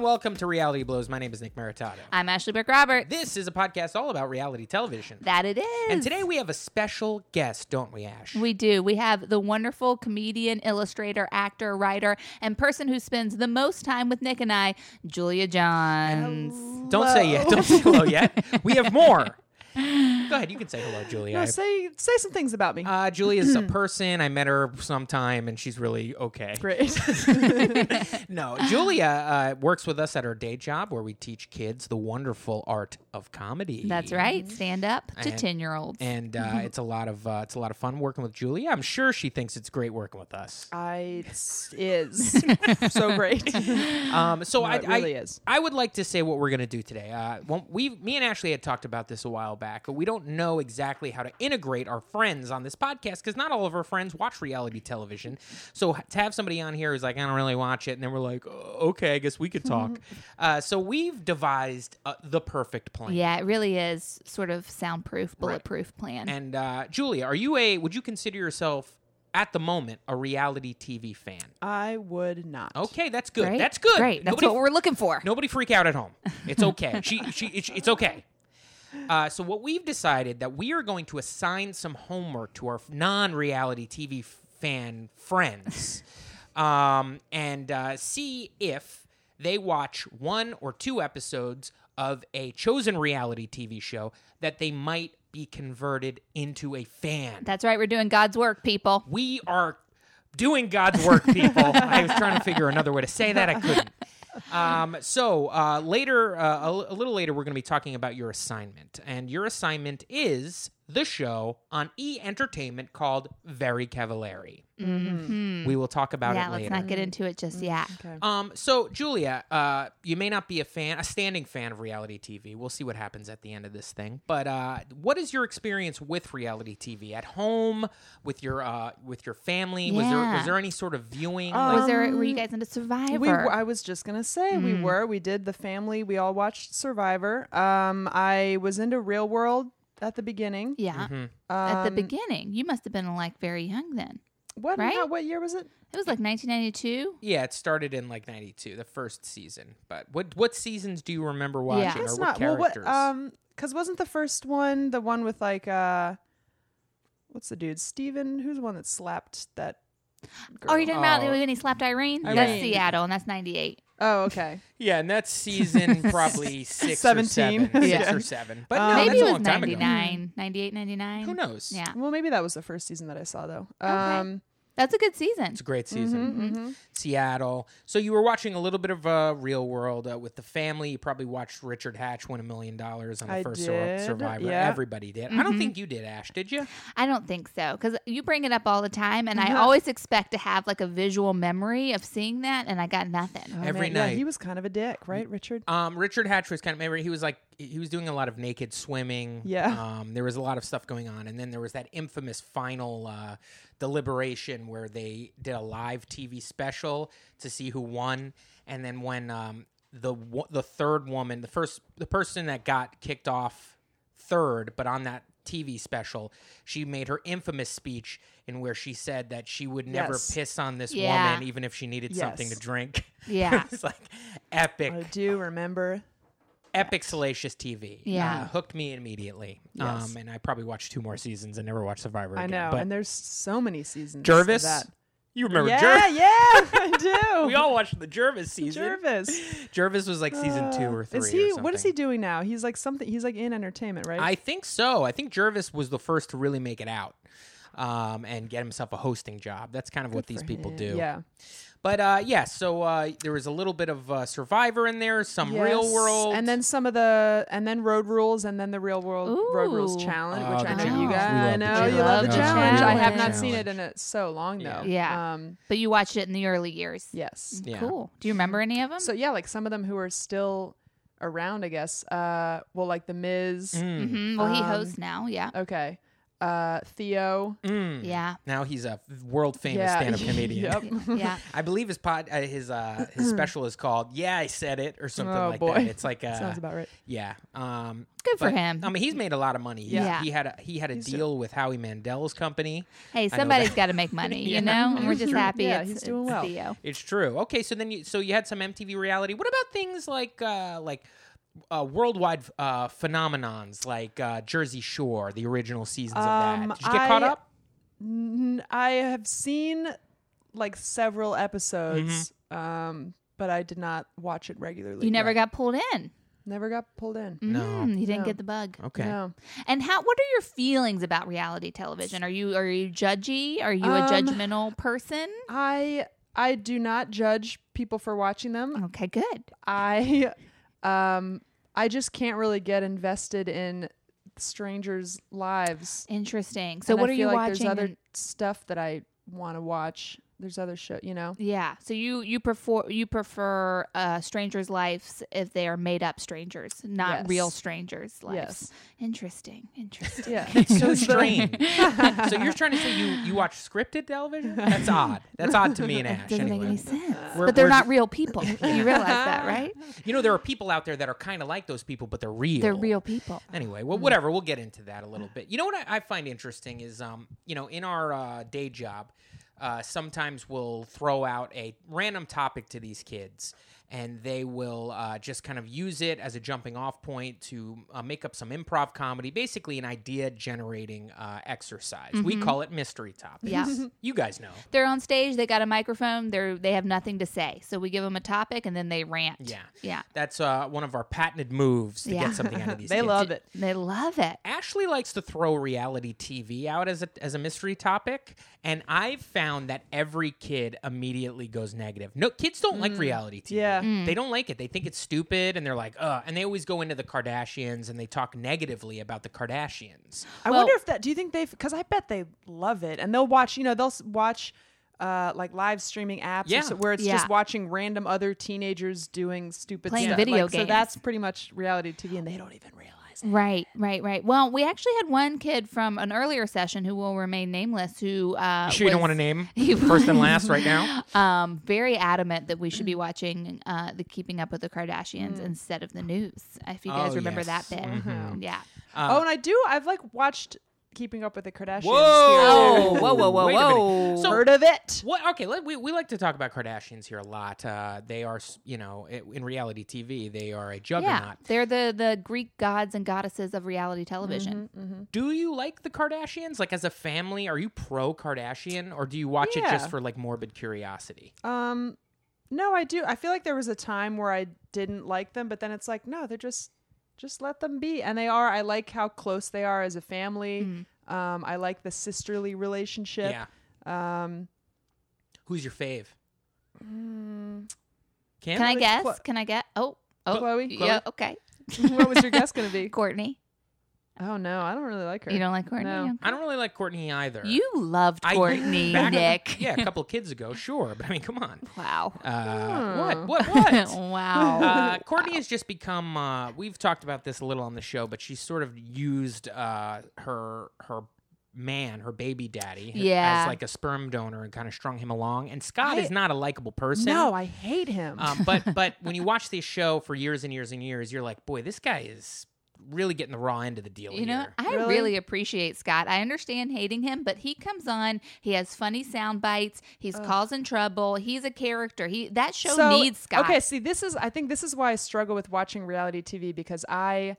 Hello and welcome to Reality Blows. My name is Nick Maritato. I'm Ashley Burke Robert. This is a podcast all about reality television. That it is. And today we have a special guest, don't we, Ash? we do. We have the wonderful comedian, illustrator, actor, writer, and person who spends the most time with Nick and I, Julia Johns. don't say yet. Don't say hello yet. We have more. Go ahead. You can say hello, Julia. No, say say some things about me. uh, is a person. I met her sometime, and she's really okay. Great. No, Julia uh, works with us at our day job where we teach kids the wonderful art of comedy. That's right. Stand up to 10 year olds. and uh, it's a lot of uh, it's a lot of fun working with Julia. I'm sure she thinks it's great working with us. I it's, is so great. Um, so No, I, it really I, is. I would like to say what we're going to do today. Uh, well, we, me and Ashley had talked about this a while back, but we don't know exactly how to integrate our friends on this podcast because not all of our friends watch reality television. So to have somebody on here who's like, I don't really watch it, and then we're like, "Oh, okay, I guess we could talk. uh, so we've devised uh, the perfect plan. yeah, it really is sort of soundproof, bulletproof plan. And uh, Julia, are you a? Would you consider yourself at the moment a reality TV fan? I would not. Okay, that's good. Great. That's good. Great. That's Nobody what we're looking for. Nobody freak out at home. It's okay. she, she, it's, it's okay. Uh, so what we've decided that we are going to assign some homework to our non-reality TV fan friends, um, and uh, see if they watch one or two episodes of a chosen reality TV show that they might be converted into a fan. That's right. We're doing God's work, people. We are doing God's work, people. I was trying to figure another way to say that. I couldn't. Um, so uh, later, uh, a, a little later, we're going to be talking about your assignment, and your assignment is the show on E Entertainment called Very Cavallari. We will talk about yeah, it later. let's not get into it just yet. Okay. Um, so Julia, uh, you may not be a fan, a standing fan of reality TV. We'll see what happens at the end of this thing. But uh, what is your experience with reality TV at home, with your uh, with your family? Was there Yeah. was there any sort of viewing? Um, Was there, were you guys into Survivor? We, I was just gonna say we were. We did the family. We all watched Survivor. Um, I was into Real World at the beginning. yeah. Mm-hmm. At the Um, beginning. You must have been like very young then. What? right? how- what year was it? It was like 1992. yeah, it started in like '92, the first season. But what what seasons do you remember watching, Yeah. or It's what not. Well, characters? what? Um, because wasn't the first one the one with like uh, what's the dude? Stephen? Who's the one that slapped that? Girl? Oh, you're talking about Oh. when he slapped Irene? That's Irene. Seattle, and that's 98. Oh, okay. yeah, and that's season probably six or 17. seven, six Yeah. or seven. But Um, no, Maybe that's it a was long time ago. 99, 98, 99. Who knows? Yeah. Well, maybe that was the first season that I saw though. Okay. Um, That's a good season. It's a great season. mhm, mhm. Seattle. So you were watching a little bit of uh, Real World uh, with the family. You probably watched Richard Hatch win a million dollars on the I first did, Survivor. yeah. Everybody did. I don't think you did, Ash. Did you? I don't think so because you bring it up all the time, and I Uh-huh. always expect to have like a visual memory of seeing that, and I got nothing. Oh, Every man, yeah, night. he was kind of a dick, right, Richard? Um, Richard Hatch was kind of. Remember, he was like he was doing a lot of naked swimming. Yeah. Um, there was a lot of stuff going on, and then there was that infamous final uh, deliberation where they did a live TV special to see who won, and then when um, the the third woman, the first the person that got kicked off third, but on that TV special, she made her infamous speech in where she said that she would never Yes. piss on this Yeah. woman even if she needed something to drink. Yeah. it's like epic I do remember. Epic salacious TV. Yeah. uh, hooked me immediately. Yes. Um, and I probably watched two more seasons and never watched Survivor. I again. know, but and there's so many seasons. Jervis, that. you remember yeah, Jervis? yeah, yeah, I do. We all watched the Jervis season. Jervis. Jervis was like season two Uh, or three. Is he? What is he doing now? He's like something. He's like in entertainment, right? I think so. I think Jervis was the first to really make it out. Um, and get himself a hosting job. That's kind of what these people him. do. Yeah. But uh, yeah, so uh, there was a little bit of uh, Survivor in there, some Real World, and then some of the, and then Road Rules, and then the Real World Road Rules Challenge, Oh, which I the know you guys. I know you love the challenge. I have not seen it in it so long though. Yeah. Um. But you watched it in the early years. Yes. Yeah. Cool. Do you remember any of them? So yeah, like some of them who are still around, I guess. Uh, well, like the Miz. Mm. hmm Well, he Um, hosts now. Yeah. Okay. Uh, Theo. Yeah. Now he's a world famous Yeah. stand up comedian. Yep. Yeah. I believe his pod, uh, his uh, his special is called "Yeah, I Said It" or something Oh, like boy. that. It's like uh, Sounds about right. yeah. Um, Good for him. I mean, he's made a lot of money. He, Yeah. he had a he had a deal with Howie Mandel's company. Hey, somebody's got to make money, Yeah. you know? And we're just happy Yeah, it's, he's doing it's well. Theo. It's true. Okay, so then you so you had some MTV reality. What about things like uh, like uh, worldwide uh, phenomenons like uh, Jersey Shore, the original seasons of Um, that? Did you get caught I- up? N- I have seen like several episodes, Mm-hmm. um, but I did not watch it regularly. You never No. got pulled in. never got pulled in. No. Mm, you didn't No. get the bug. Okay. No. And how? What are your feelings about reality television? Are you are you judgy? Are you a Um, judgmental person? I I do not judge people for watching them. Okay, good. I um I just can't really get invested in strangers' lives. Interesting. So And what I are feel you like watching? There's other and- stuff that I want to watch. There's other show, you know. yeah. So you you prefer you prefer uh, strangers' lives if they are made up strangers, not Yes. real strangers' lives. Yes. Interesting. Interesting. Yeah. It's so strange. so you're trying to say you you watch scripted television? That's odd. That's odd to me and Ash. Doesn't anyway. make any sense. We're- but they're not real people. You realize that, right? You know, there are people out there that are kind of like those people, but they're real. They're real people. Anyway, well, whatever. We'll get into that a little bit. You know what I, I find interesting is, um, you know, in our uh, day job, uh, sometimes we'll throw out a random topic to these kids, and they will uh, just kind of use it as a jumping off point to uh, make up some improv comedy, basically an idea generating uh, exercise. We call it mystery topics. Yeah. You guys know. They're on stage. They got a microphone. They're they have nothing to say. So we give them a topic and then they rant. Yeah. Yeah. That's uh, one of our patented moves to Yeah. get something out of these kids. They kids. love it. They love it. Ashley likes to throw reality TV out as a as a mystery topic, and I've found that every kid immediately goes negative. No, kids don't like reality TV. Yeah. They don't like it. They think it's stupid, and they're like, "Ugh!" And they always go into the Kardashians and they talk negatively about the Kardashians. I Well- wonder if that. Do you think they? Because I bet they love it, and they'll watch. You know, they'll watch. Uh, like live streaming apps, Yeah. so- where it's Yeah. just watching random other teenagers doing stupid Playing stuff. video Like, So that's pretty much reality TV, and they don't even realize it. Right, right, right. Well, we actually had one kid from an earlier session who will remain nameless who uh You sure you don't want to name he first and last right now? Um, very adamant that we should be watching uh, the Keeping Up with the Kardashians instead of the news. If you guys Oh, remember yes. that bit, yeah. Uh, oh, and I do. I've like watched Keeping Up with the Kardashians. Whoa! here, whoa, whoa, whoa, Wait whoa. So- Heard of it? What? Okay, let, we we like to talk about Kardashians here a lot. Uh, they are, you know, i- in reality TV, they are a juggernaut. Yeah, they're the the Greek gods and goddesses of reality television. Do you like the Kardashians? Like as a family, are you pro Kardashian or do you watch it just for like morbid curiosity? Um, no, I do. I feel like there was a time where I didn't like them, but then it's like, no, they're just, just let them be. And they are. I like how close they are as a family. Mm. Um, I like the sisterly relationship. Yeah. Um, Who's your fave? Kim? Can I guess? Chlo- Can I get? Oh, oh, Khloe? Yeah, okay. what was your guess gonna be? Kourtney, Oh no, I don't really like her. you don't like Kourtney? No. I don't really like Kourtney either. You loved I- Kourtney, back- Nick. yeah, a couple of kids ago, sure, but I mean, come on. Wow. Uh, what? Hmm. What? What? wow. uh, Kourtney has just become. Uh, we've talked about this a little on the show, but she's sort of used uh, her her man, her baby daddy, Yeah. as like a sperm donor and kind of strung him along. And Scott I- is not a likable person. No, I hate him. Um, but but when you watch this show for years and years and years, you're like, boy, this guy is really getting the raw end of the deal You know, here. I Really? really? appreciate Scott. I understand hating him, but he comes on. He has funny sound bites. He's causing trouble. He's a character. He that show So- needs Scott. Okay, see, this is. I think this is why I struggle with watching reality TV because I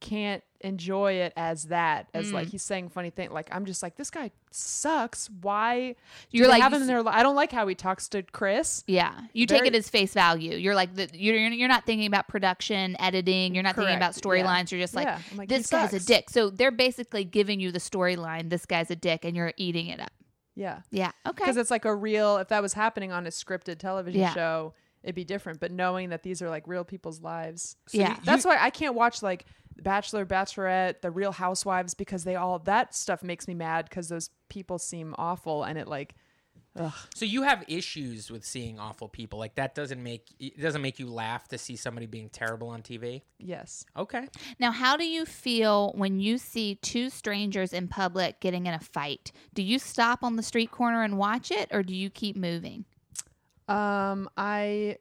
can't enjoy it as that as Mm. like he's saying funny thing like i'm just like this guy sucks why You're like- have him in their li- i don't like how he talks to Kris Yeah, you take it as face value. You're like the, you're you're not thinking about production, editing. You're not thinking about Correct, yeah. storylines. You're just like, Yeah, like, this guy's a dick. So they're basically giving you the storyline. This guy's a dick, and you're eating it up. yeah Yeah. Okay. because it's like a real if that was happening on a scripted television Yeah. show it'd be different but knowing that these are like real people's lives So Yeah. you- that's why i can't watch like bachelor bachelorette the real housewives because they all that stuff makes me mad because those people seem awful and it like Ugh. So you have issues with seeing awful people. Like that doesn't make it doesn't make you laugh to see somebody being terrible on TV. Yes. Okay. Now, how do you feel when you see two strangers in public getting in a fight? Do you stop on the street corner and watch it, or do you keep moving? Um, I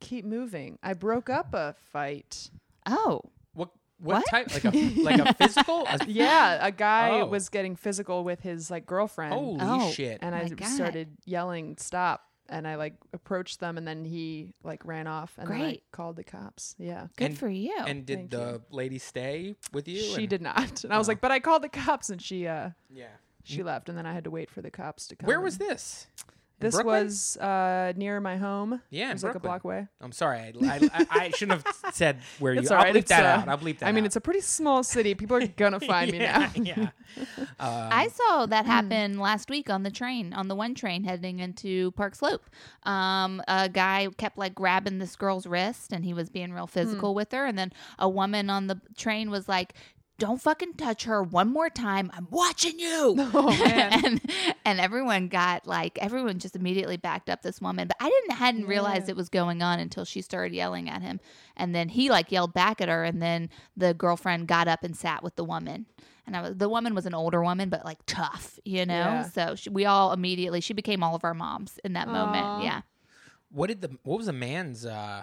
keep moving. I broke up a fight. Oh, What what, What? type like a like a physical? A- Yeah, a guy Oh. was getting physical with his like girlfriend. Holy Oh. shit! and I God. started yelling stop and I like approached them and then he like ran off and then I Great. called the cops. Yeah. good And- for you. And did Thank the you. lady stay with you? She and- did not. And I was Oh. like, but I called the cops and she uh Yeah. she left and then I had to wait for the cops to come. Where was and- this? In This Brooklyn? was uh near my home. Yeah, It in was like a Brooklyn. block away. I'm sorry. I, I, I, I shouldn't have said where you. It's I'll all right. bleep It's, that uh, out. I'll bleep that. I mean, out. it's a pretty small city. People are gonna find me now. yeah, yeah. Um, I saw that happen last week on the train, on the one train heading into Park Slope. Um, a guy kept like grabbing this girl's wrist and he was being real physical with her. And then a woman on the train was like, don't fucking touch her one more time. I'm watching you. Oh man. and, and everyone got like everyone just immediately backed up this woman but i didn't hadn't realized it was going on until she started yelling at him and then he like yelled back at her and then the girlfriend got up and sat with the woman and I was, the woman was an older woman but like tough you know Yeah. so she, we all immediately she became all of our moms in that Aw. moment yeah what did the what was the man's uh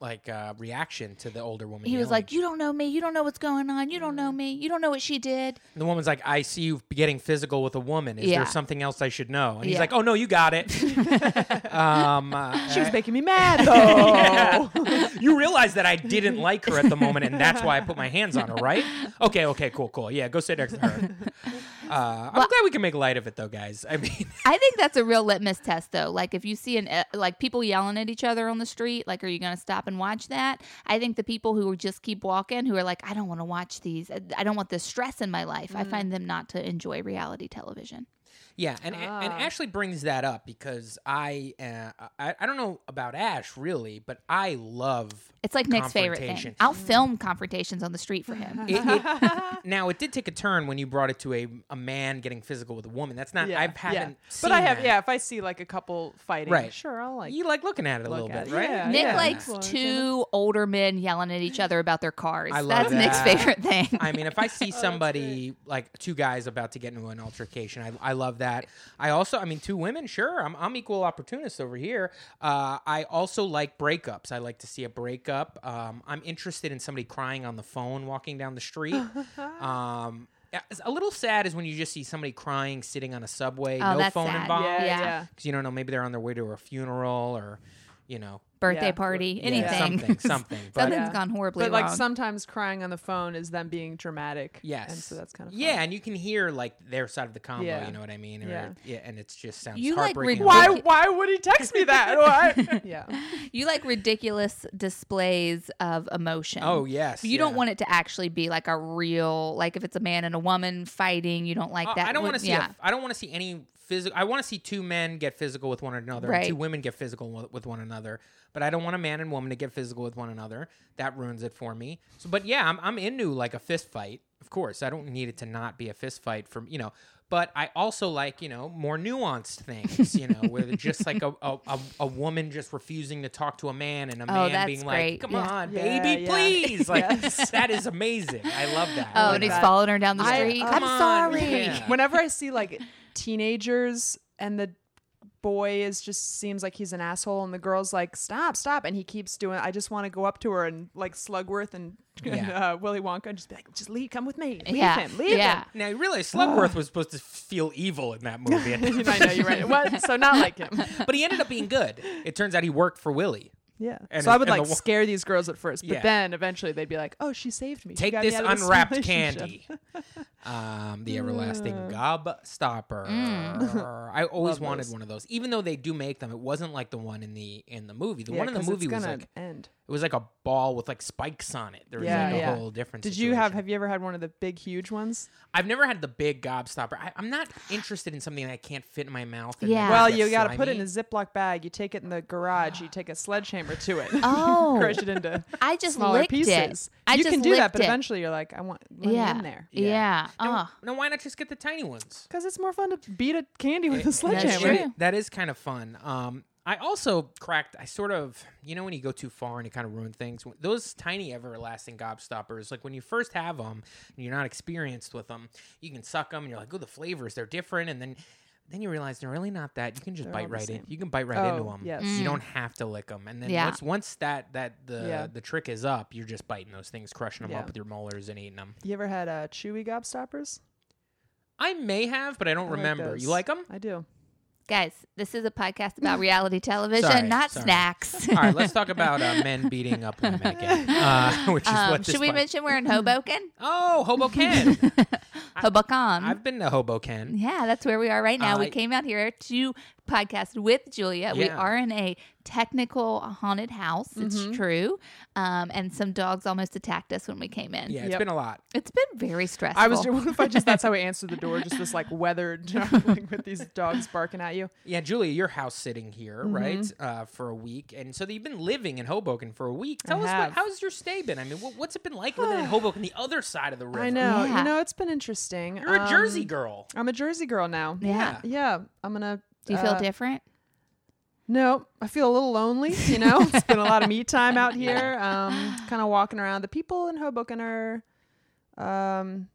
like uh reaction to the older woman? he was yelling? like you don't know me you don't know what's going on you don't know me you don't know what she did And the woman's like, I see you getting physical with a woman. Is Yeah. there something else I should know? And he's Yeah. like, Oh no, you got it. um, uh, she was making me mad though. you realize that I didn't like her at the moment, and that's why I put my hands on her, right? Okay, okay, cool, cool. Yeah, go sit next to her. Uh, I'm glad we can make light of it, though, guys. I mean, I think that's a real litmus test, though. Like, if you see an uh, like people yelling at each other on the street, like, are you going to stop and watch that? I think the people who just keep walking, who are like, I don't want to watch these. I- I don't want this stress in my life. I find them not to enjoy reality television. yeah, and and Ah. Ashley brings that up because I, uh, I I don't know about Ash really, but I love It's like Nick's favorite thing. I'll film confrontations on the street for him. it, it- now it did take a turn when you brought it to a, a man getting physical with a woman. That's not I haven't seen But I have that. yeah, if I see like a couple fighting, Right. sure, I'll like you like looking at it a look little at bit, it. right? Yeah, Nick yeah. likes Well, two older men yelling at each other about their cars. I love that. That's Nick's favorite thing. I mean, if I see somebody like two guys about to get into an altercation, I, I love that. I also, I mean, two women, sure, I'm, I'm equal opportunist over here. Uh, I also like breakups. I like to see a breakup. Um, I'm interested in somebody crying on the phone walking down the street. um, a little sad is when you just see somebody crying sitting on a subway, Oh, no that's phone sad. involved. yeah, Yeah. yeah. Because you don't know, maybe they're on their way to a funeral or, you know, Birthday Yeah. party, yeah, anything. something, something. But Something's Yeah. gone horribly But wrong. like sometimes crying on the phone is them being dramatic. Yes. And so that's kind of Yeah, and you can hear like their side of the combo. Yeah. You know what I mean? Or- Yeah. yeah, and it's just sounds You, like, heartbreaking. ridic- Why why would he text me that? Why? yeah. You like ridiculous displays of emotion. Oh yes, You don't yeah. want it to actually be like a real, like if it's a man and a woman fighting, you don't like Uh, that. I don't want to see. Yeah. A, I don't want to see any physical. I want to see two men get physical with one another, Right. and two women get physical with, with one another. But I don't want a man and woman to get physical with one another. That ruins it for me. So, but yeah, I'm I'm into like a fist fight. Of course, I don't need it to not be a fist fight from you know. But I also like you know more nuanced things. You know, where just like a, a, a, a woman just refusing to talk to a man, and a Oh, man being great. like, "Come Yeah. on, Yeah, baby, yeah. please!" Like Yes. that is amazing. I love that. Oh, like and he's that. following her down the I- street. Come I'm on, sorry. yeah. Whenever I see like teenagers and the boy is just seems like he's an asshole and the girl's like stop stop and he keeps doing I just want to go up to her and like Slugworth and, and, uh, Willy Wonka and just be like just leave come with me leave Yeah. him leave Yeah. him Now, you realize Slugworth was supposed to feel evil in that movie, I know you're right what so not like him but he ended up being good. It turns out he worked for Willy. Yeah And so I would like the scare these girls at first but Yeah. then eventually they'd be like oh she saved me Take got me this unwrapped relationship." candy. Um, the everlasting gob stopper. Mm. I always Love wanted those. one of those. Even though they do make them, it wasn't like the one in the in the movie. The Yeah, one in the movie it's was like end It was like a ball with like spikes on it. There was Yeah, like a yeah. whole different. Did you have? Have you ever had one of the big, huge ones? I've never had the big gobstopper. I, I'm not interested in something that I can't fit in my mouth. and Yeah. Well, you got to put it in a. Ziploc bag. You take it in the garage. You take a sledgehammer to it. Oh. crush it into I just smaller licked pieces. it. I you just can do that, but it. eventually you're like, I want money yeah. in there Yeah. Now, Oh. now, why not just get the tiny ones? because it's more fun to beat a candy with a That's sledgehammer. true. That is kind of fun. Um, I also cracked. I sort of, you know, when you go too far and you kind of ruin things. Those tiny everlasting gobstoppers, like when you first have them and you're not experienced with them, you can suck them and you're like, oh, the flavors they're different, and then. Then you realize they're really not that. You can just They're bite the right in. You can bite right Oh, into them. yes. You Mm. don't have to lick them. And then Yeah. once once that that the Yeah. the trick is up, you're just biting those things, crushing them Yeah. up with your molars and eating them. You ever had uh, chewy gobstoppers? I may have, but I don't I remember. those. you like them? I do. Guys, this is a podcast about reality television, Sorry, not sorry. snacks. All right, let's talk about uh, men beating up women again, uh, which is Um, what this should we pod- mention we're in Hoboken? Oh, Hoboken. Hoboken. I've been to Hoboken. yeah, that's where we are right now. we came out here to podcast with Julia. We are in a technical haunted house. It's true. Um, and some dogs almost attacked us when we came in. Yeah, it's Yep. been a lot. It's been very stressful. I was. What if I just? That's how I answered the door. Just this like weathered, like with these dogs barking at you. Yeah, Julia, you're house sitting here, Mm-hmm. right, uh, for a week, and so you've been living in Hoboken for a week. Tell I us what, have. how's your stay been? I mean, what, what's it been like living in Hoboken, the other side of the river? I know. Yeah. You know, it's been interesting. You're a Jersey Um, girl. I'm a Jersey girl now. yeah. Yeah. I'm gonna. Do you feel uh, different? No, I feel a little lonely. You know, it's been a lot of me time out here. Um, kind of walking around. The people in Hoboken are, um,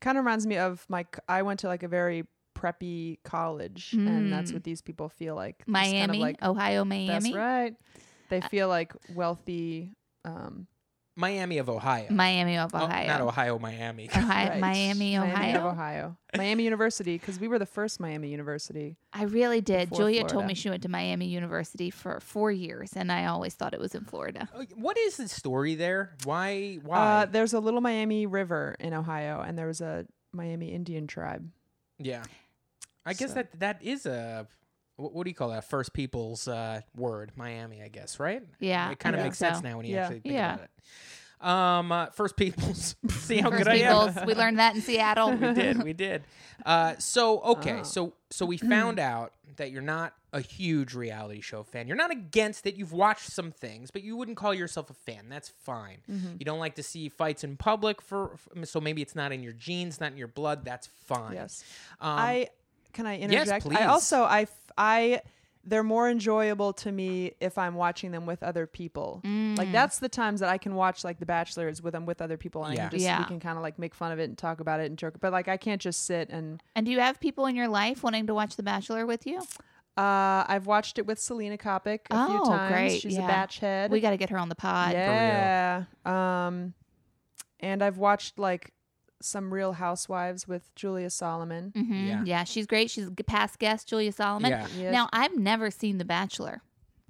kind of reminds me of my. I went to like a very preppy college, and that's Mm. what these people feel like. Miami, kind of like Ohio, Miami. that's right. They feel like wealthy. Um, Miami of Ohio. Miami of Oh, Ohio. not Ohio, Miami. Ohio right. Miami, Miami Ohio. of Ohio, Miami University, because we were the first Miami University. I really did. Before Julia told me she went to Miami University for four years, and I always thought it was in Florida. Oh, What is the story there? Why? Why? Uh, there's a little Miami River in Ohio, and there was a Miami Indian tribe. yeah, I guess that that is a. What, what do you call that? First people's uh, word, Miami, I guess, right? Yeah, it kind of think makes sense now when you Yeah. actually think Yeah. about it. Um, uh, first people's. See how First good I am. We learned that in Seattle. we did, we did. Uh, so okay, Oh. so so we found out that you're not a huge reality show fan. You're not against it. You've watched some things, but you wouldn't call yourself a fan. That's fine. You don't like to see fights in public for, for- so maybe it's not in your genes, not in your blood. That's fine. Yes. Um, I can I yes, interject? please. I also I f- I they're more enjoyable to me if I'm watching them with other people. Mm. Like that's the times that I can watch like The Bachelor is with them with other people and I can just Yeah. we can kind of like make fun of it and talk about it and joke. But like I can't just sit and And do you have people in your life wanting to watch The Bachelor with you? uh I've watched it with Selena Kopic a few Oh, times. great. She's Yeah. a batch head. We got to get her on the pod. yeah. Um and I've watched like some Real Housewives with Julia Solomon. hmm Yeah. Yeah. she's great. She's a past guest, Julia Solomon. Yeah. Yes. Now, I've never seen The Bachelor.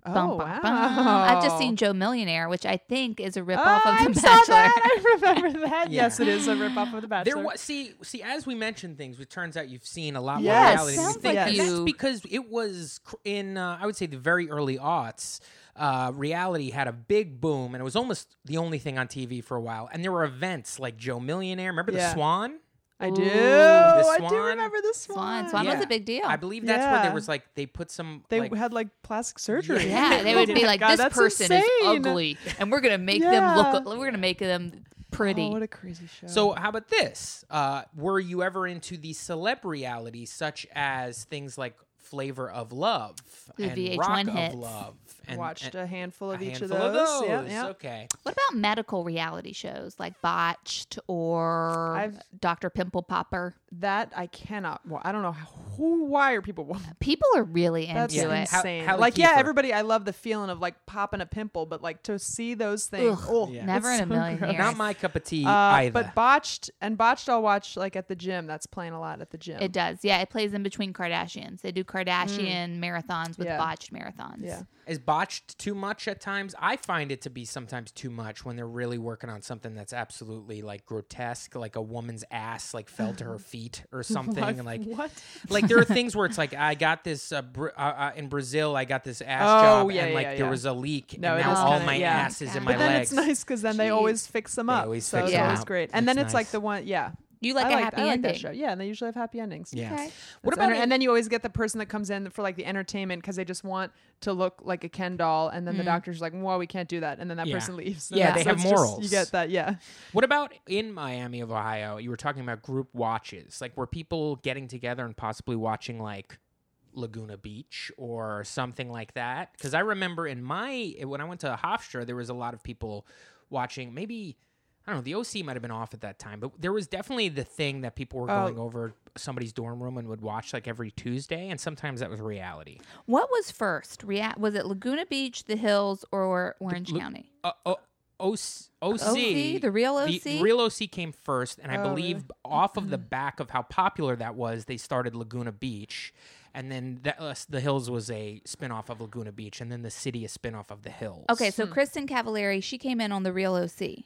oh, Bum, bum, wow. bum. I've just seen Joe Millionaire, which I think is a ripoff Oh, of I The saw Bachelor. that. I remember that. Yeah. Yes, it is a ripoff of the Bachelor. There was see see as we mentioned things, it turns out you've seen a lot more reality. than we sounds think. like And that's you- because it was in uh, I would say the very early aughts. Uh, reality had a big boom, and it was almost the only thing on TV for a while. And there were events like Joe Millionaire. Remember the Swan? I do. Ooh. I do remember the Swan. Swan. Swan was a big deal. I believe that's where there was like they put some. They like, had like plastic surgery. Yeah, they would be like, God, "This person insane. is ugly, and we're gonna make them look. We're gonna make them pretty." Oh, what a crazy show. So how about this? Uh, were you ever into the celeb reality, such as things like Flavor of Love The and VH1 Rock hits. of Love? And, watched and a handful of a each handful of those. Yeah, those. yeah. Okay. what about medical reality shows like Botched or I've- Doctor Pimple Popper? That I cannot. Well, I don't know who. Why are people? wa- People are really into That's Yeah. it. How- insane. Like, yeah, Kiefer. everybody. I love the feeling of like popping a pimple, but like to see those things. Ugh, oh, Yeah. Never in a so million gross. years. Not my cup of tea Uh, either. but botched and botched, I'll watch like at the gym. That's playing a lot at the gym. It does. Yeah, it plays in between Kardashians. They do Kardashian marathons with Yeah. botched marathons. Yeah. is botched too much at times. I find it to be sometimes too much when they're really working on something that's absolutely like grotesque, like a woman's ass like fell to her feet or something, What? and like what? like there are things where it's like I got this uh, Br- uh, uh, in Brazil, I got this ass Oh, job, yeah, and yeah, like yeah. there was a leak, No, and it now is all kinda- my yeah. ass is in my But then legs. it's nice because then they always fix them They up. always so fix it's them always up. great. And It's then it's like the one, yeah. You like I a like, happy I like ending. that show. Yeah, and they usually have happy endings. Yeah. Okay. What about enter- and then you always get the person that comes in for like the entertainment because they just want to look like a Ken doll, and then the mm. doctor's like, "Well, we can't do that," and then that Yeah. person leaves. Yeah, And they so have it's just- morals. you get that, yeah. What about in Miami of Ohio? You were talking about group watches. Like, were people getting together and possibly watching like Laguna Beach or something like that? Because I remember in my when I went to Hofstra, there was a lot of people watching. Maybe I don't know. The OC might have been off at that time, but there was definitely the thing that people were Oh. going over somebody's dorm room and would watch like every Tuesday, and sometimes that was reality. What was first? Rea- was it Laguna Beach, the Hills, or Orange Lu- County? Uh, o- OC, OC, OC, the real OC? the real OC came first, and I Oh, believe really? off of the back of how popular that was, they started Laguna Beach, and then that, uh, the Hills was a spinoff of Laguna Beach, and then the city a spinoff of the Hills. Okay, so Kristin Cavallari, she came in on the real OC.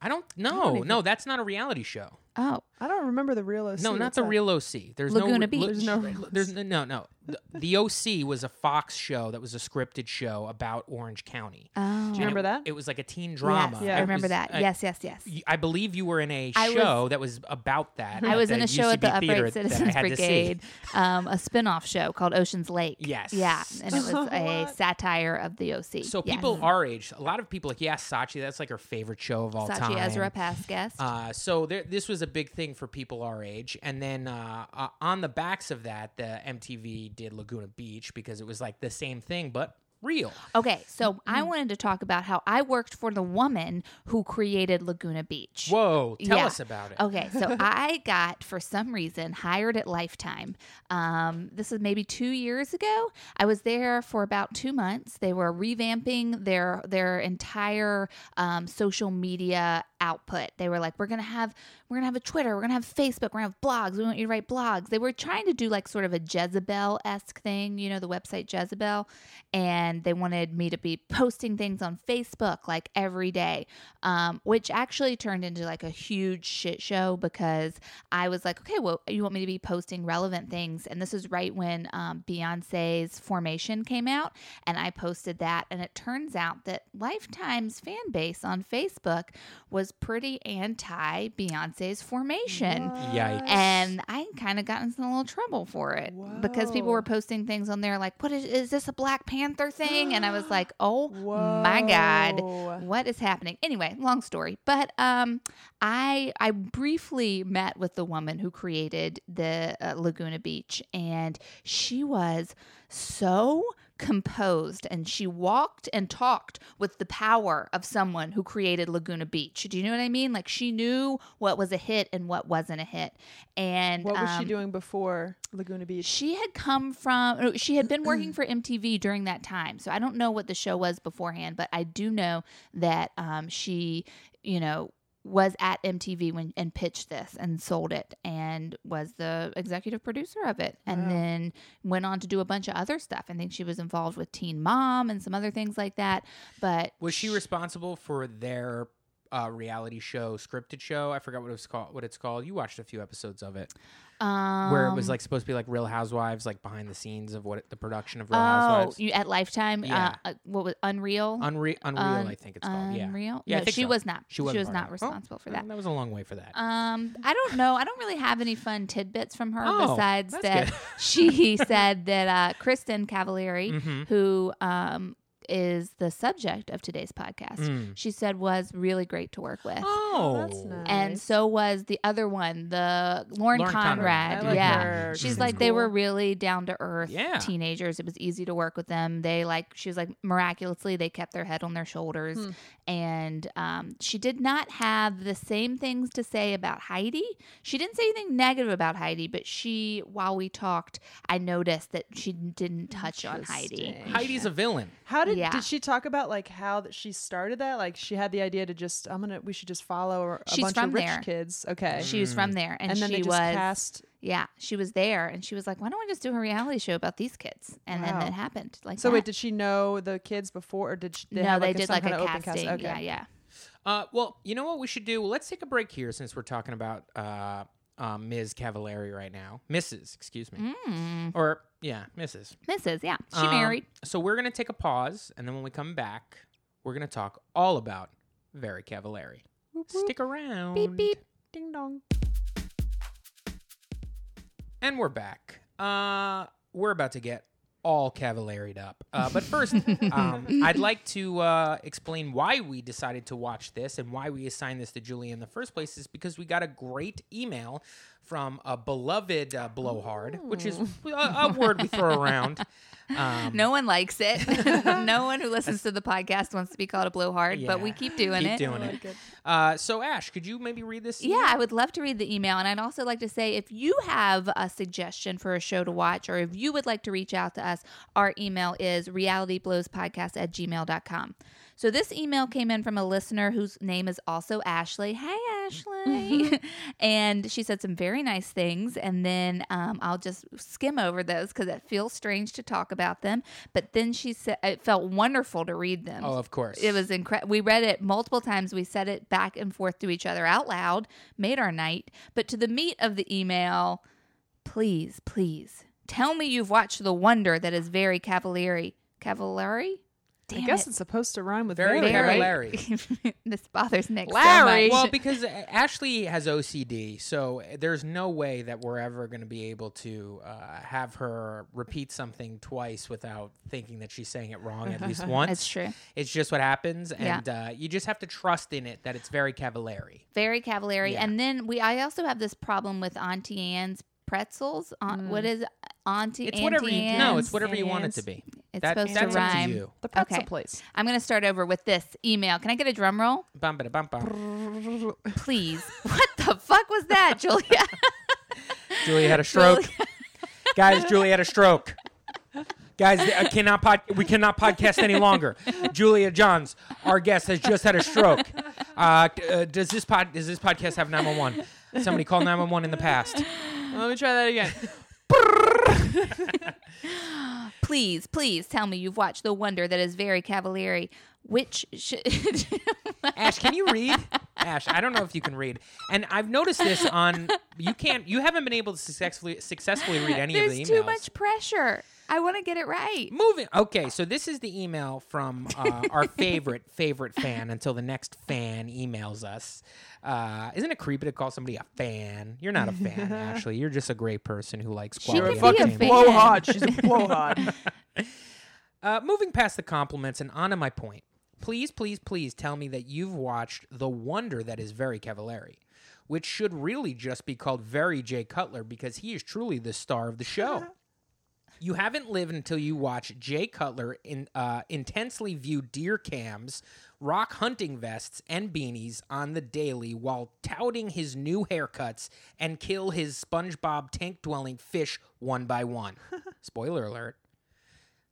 I don't know. No, that's not a reality show. Oh, I don't remember the real OC. no, not the that? real OC. There's Laguna no Beach. There's no real There's no no. no. The, the OC was a Fox show that was a scripted show about Orange County. oh. Do you remember it, that? It was like a teen drama. Yes, Yeah. I remember was- that. I- yes, yes, yes. I believe you were in a I was- show that was about that. I was in a show at the Upright Citizens had to see. Brigade, um, a spin-off show called Ocean's Lake. Yes. Yeah, and it was a satire of the OC. So Yes. people our age, a lot of people like, yeah, Sachi, that's like her favorite show of all time. Sachi time. Ezra past guest. Uh, so there, this was a big thing for people our age, and then uh, uh, on the backs of that, the MTV did Laguna Beach because it was like the same thing but real. Okay, so I Mm-hmm. wanted to talk about how I worked for the woman who created Laguna Beach. Whoa, tell Yeah. us about it. Okay, so I got for some reason hired at Lifetime. Um, this is maybe two years ago. I was there for about two months. They were revamping their their entire um, social media output. They were like, we're gonna have we're gonna have a Twitter, we're gonna have Facebook, we're gonna have blogs. We want you to write blogs. They were trying to do like sort of a Jezebel esque thing, you know, the website Jezebel, and they wanted me to be posting things on Facebook like every day, um, which actually turned into like a huge shit show because I was like, okay, well, you want me to be posting relevant things, and this is right when um, Beyonce's Formation came out, and I posted that, and it turns out that Lifetime's fan base on Facebook was pretty anti Beyonce's Formation. Yikes. And I kind of got into a little trouble for it because people were posting things on there like, "What is, is this a Black Panther thing?" And I was like, "Oh my god, what is happening?" Anyway, long story, but um, I I briefly met with the woman who created the uh, Laguna Beach, and she was so composed and she walked and talked with the power of someone who created Laguna Beach. Do you know what I mean? Like she knew what was a hit and what wasn't a hit. And What was she um, doing before Laguna Beach? she had come from, she had been working for MTV during that time. So I don't know what the show was beforehand, but I do know that um, she, you know, was at MTV when and pitched this and sold it and was the executive producer of it and Wow. then went on to do a bunch of other stuff. I think she was involved with Teen Mom and some other things like that. But Was she responsible for their uh, reality show, scripted show? I forgot what it was called. What it's called. You watched a few episodes of it, um, where it was like supposed to be like Real Housewives, like behind the scenes of what it, the production of Real oh, Housewives. you at Lifetime, Yeah. uh, uh, what was Unreal? Unre- Unreal, Un- I think it's called. Yeah, Unreal? Yeah, no, think she so. was not. She She, was not. Oh, responsible for that. That was a long way for that. Um, I don't know. I don't really have any fun tidbits from her Oh, besides that she said that uh, Kristin Cavallari, Mhm. who um, is the subject of today's podcast, Mm. she said was really great to work with. Oh, that's nice. And so was the other one, the Lauren, Lauren Conrad. Conrad. I like yeah. her. She's She's like they were really down to earth Yeah. teenagers. It was easy to work with them. They like she was like miraculously they kept their head on their shoulders. Hmm. And um, she did not have the same things to say about Heidi. She didn't say anything negative about Heidi, but she while we talked, I noticed that she didn't touch on Heidi. Heidi's a villain. How did Yeah. did she talk about like how that she started that? Like she had the idea to just I'm gonna we should just follow a She's bunch from of rich there. kids. Okay. She was from there, and, and then she they just was cast Yeah, she was there, and she was like, "Why don't we just do a reality show about these kids?" And then Wow. it happened. Like, So that. wait, did she know the kids before, or did she, they no, have they like did some like a kind of open casting. cast? Okay. Yeah, yeah. Uh, well, you know what we should do? Well, let's take a break here since we're talking about uh, uh, Ms. Cavallari right now. Mrs. Excuse me. Mm. Or, yeah, Mrs. Mrs. Yeah, she Um, married. So we're going to take a pause, and then when we come back, we're going to talk all about Very Cavallari. Stick around. Beep beep. Ding dong. And we're back. Uh, we're about to get all cavallaried up. Uh, but first, um, I'd like to uh, explain why we decided to watch this and why we assigned this to Julie in the first place is because we got a great email from a beloved uh, blowhard, which is a, a word we throw around. Um, No one likes it. no one who listens to the podcast wants to be called a blowhard, but we keep doing keep it. doing it. like it. Uh, so, Ash, could you maybe read this? Yeah, I would love to read the email. And I'd also like to say if you have a suggestion for a show to watch or if you would like to reach out to us, our email is realityblowspodcast at gmail.com. So this email came in from a listener whose name is also Ashley. Hey, Ashley. and she said some very nice things. And then um, I'll just skim over those because it feels strange to talk about them. But then she said it felt wonderful to read them. Oh, of course. It was incredible. We read it multiple times. We said it back and forth to each other out loud, made our night. But to the meat of the email, please, please tell me you've watched The Wonder that is very Cavalieri. Cavalieri? Damn I guess it. it's supposed to rhyme with Very very. Cavallari. right? this bothers Nick Larry. so much. well, because uh, Ashley has OCD, so there's no way that we're ever going to be able to uh, have her repeat something twice without thinking that she's saying it wrong at least once. That's true. It's just what happens, Yeah. and uh, you just have to trust in it that it's very Cavallari. Very Cavalieri. Yeah. And then we I also have this problem with Auntie Anne's pretzels. On, What is? Auntie It's Auntie whatever you Anne's? no, it's whatever you want it to be. It's That- supposed that's to up to rhyme. you. The pretzel Okay. place. I'm going to start over with this email. Can I get a drum roll? Bum, ba, bum, bum. Please. what the fuck was that, Julia? Julie had a stroke. Guys, Julie had a stroke. Guys, I cannot pod- we cannot podcast any longer. Julia Johns, our guest, has just had a stroke. Uh, uh, does this pod does this podcast have 911? Somebody call 911 in the past. Let me try that again. please, please tell me you've watched The Wonder that is very Cavalieri. Which should. Ash, can you read? Ash, I don't know if you can read. And I've noticed this on you can't you haven't been able to successfully successfully read any There's of the emails. too much pressure. I want to get it right. Moving. Okay, so this is the email from uh, our favorite favorite fan. Until the next fan emails us, uh, isn't it creepy to call somebody a fan? You're not a fan, Ashley. You're just a great person who likes She quality could be a entertainment. fan. blowhard. She's a blowhard. Uh, moving past the compliments and on to my point. Please, please, please tell me that you've watched The Wonder That Is Very Cavallari, which should really just be called Very Jay Cutler because he is truly the star of the show. You haven't lived until you watch Jay Cutler in, uh, intensely view deer cams, rock hunting vests, and beanies on the daily while touting his new haircuts and kill his SpongeBob tank dwelling fish one by one. Spoiler alert.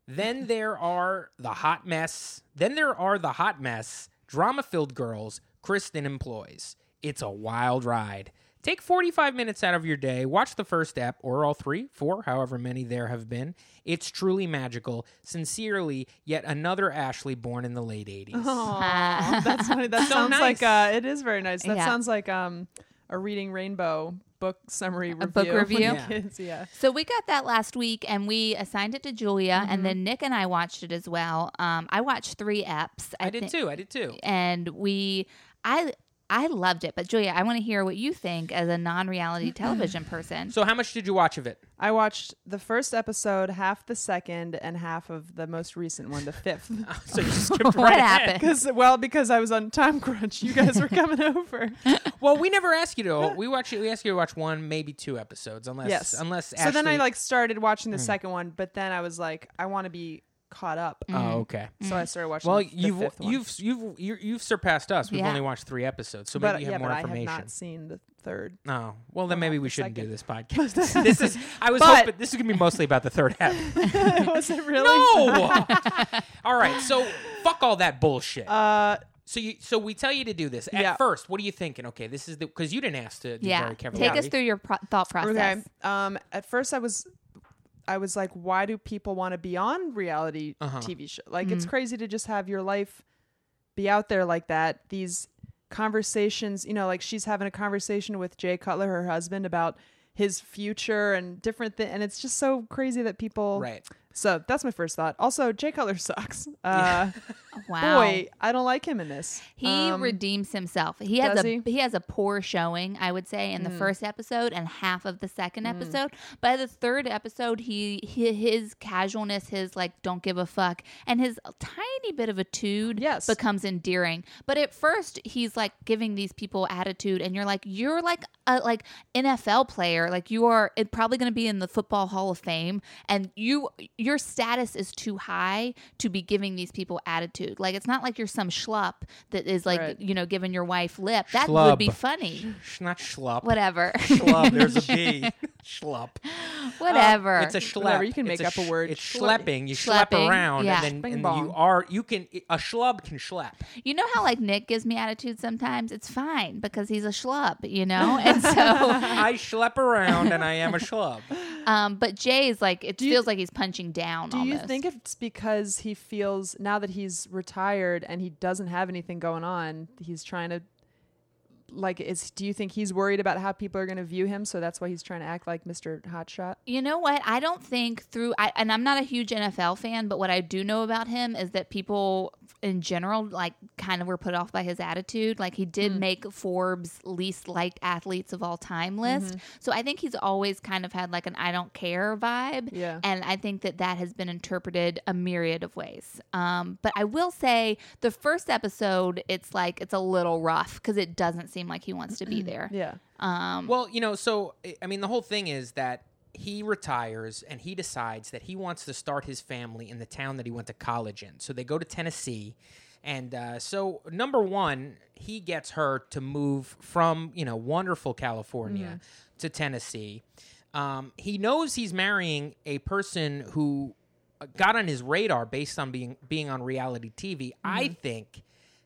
Then there are the hot mess. Then there are the hot mess, drama filled girls Kristin employs. It's a wild ride. Take 45 minutes out of your day, watch the first step, or all three, four, however many there have been. It's truly magical. Sincerely, yet another Ashley born in the late 80s. Aw, that's funny. That So sounds nice. like uh, it is very nice. That Yeah. sounds like um a reading rainbow book summary review. book review? Yeah. Kids, yeah. So we got that last week, and we assigned it to Julia, Mm-hmm. and then Nick and I watched it as well. Um, I watched three eps. I did think- too. I did too. and we, I, I loved it. But Julia, I want to hear what you think as a non-reality television person. So, how much did you watch of it? I watched the first episode, half the second, and half of the most recent one, the fifth. Oh, so you skipped What right ahead. happened? Because well, because I was on time crunch. You guys were coming over. Well, we never asked you to. We watch. We asked you to watch one, maybe two episodes, unless Yes. unless. So then I like started watching the mm. second one, but then I was like, I want to be caught up. Oh, okay. So I started watching. Well, the you've fifth one. you've you've you've you've surpassed us. We've Yeah. only watched three episodes, so but maybe you have yeah, more but I have not seen the third. Oh, well then maybe we shouldn't do this podcast. this is. I was But- hoping this is gonna be mostly about the third half. was it really? no. all right. So fuck all that bullshit. Uh, So you, so we tell you to do this. At Yeah. first, what are you thinking? Okay, this is the because you didn't ask to do Yeah. very careful. Take us through your pro- thought process. Okay. Um, at first, I was, I was like, why do people want to be on reality Uh-huh. TV show? Like, Mm. it's crazy to just have your life be out there like that. These conversations, you know, like she's having a conversation with Jay Cutler, her husband, about his future and different things, and it's just so crazy that people. Right. So that's my first thought. Also, Jay Cutler sucks. Uh, Wow. Boy, I don't like him in this. He Um, redeems himself. He has a he? has a poor showing, I would say, in the first episode and half of the second episode. By the third episode, he, he his casualness, his like don't give a fuck, and his tiny bit of a tude Yes. becomes endearing. But at first, he's like giving these people attitude, and you're like, you're like a like NFL player, like you are probably going to be in the Football Hall of Fame, and you your status is too high to be giving these people attitude. Like it's not like you're some schlup that is like Right. you know giving your wife lip. That would be funny. Sh- Not schlup. Whatever. Schlub. There's a B. Schlup. Whatever. It's a schlep. Whatever, you can It's make up a sh- word. It's schlepping. You schlep around, yeah. and then and you are you can a schlub can schlep. You know how like Nick gives me attitude sometimes? It's fine because he's a schlub, you know? And so I schlep around, and I am a schlub. um but Jay is like it Do you- feels like he's punching down Do you think it's because he feels now that he's retired and he doesn't have anything going on, he's trying to like is do you think he's worried about how people are going to view him so that's why he's trying to act like Mr. Hotshot? You know what? I don't think through, I, and I'm not a huge NFL fan, but what I do know about him is that people in general, like, kind of were put off by his attitude. Like, he did make Forbes' least liked athletes of all time list. Mm-hmm. So I think he's always kind of had like an I don't care vibe. Yeah. And I think that that has been interpreted a myriad of ways. Um, but I will say the first episode, it's like, it's a little rough because it doesn't seem like he wants to be there. Yeah. Um, Well, you know, so I- I mean, the whole thing is that he retires and he decides that he wants to start his family in the town that he went to college in. So they go to Tennessee. And uh, so, number one, he gets her to move from, you know, wonderful California to Tennessee. Um, he knows he's marrying a person who uh, got on his radar based on being being on reality TV. I think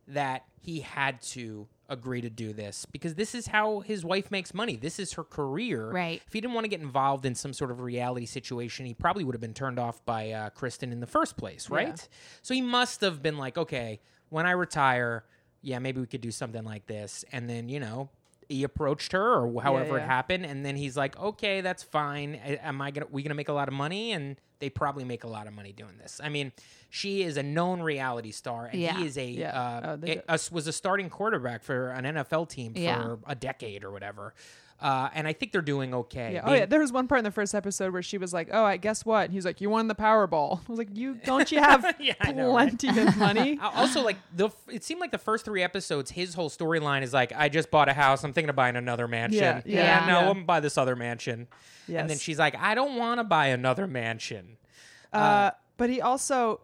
that he had to agree to do this because this is how his wife makes money. This is her career. Right. If he didn't want to get involved in some sort of reality situation, he probably would have been turned off by uh, Kristin in the first place, right? So he must have been like, okay, when I retire, yeah, maybe we could do something like this. And then, you know, he approached her or however it yeah. happened and then he's like okay that's fine am i gonna we gonna make a lot of money and they probably make a lot of money doing this i mean she is a known reality star and Yeah. he is a, Yeah. uh, Oh, a- a- was a starting quarterback for an nfl team for Yeah. a decade or whatever uh, and i think they're doing okay Yeah. Oh yeah, there was one part in the first episode where she was like, "Oh, I guess what?" And he's like, "You won the Powerball." I was like, "You don't you have Yeah, I know, right? plenty of money?" Also like the f- it seemed like the first three episodes his whole storyline is like i just bought a house i'm thinking of buying another mansion Yeah, yeah, no yeah. i'm gonna buy this other mansion and then she's like i don't want to buy another mansion Uh, but he also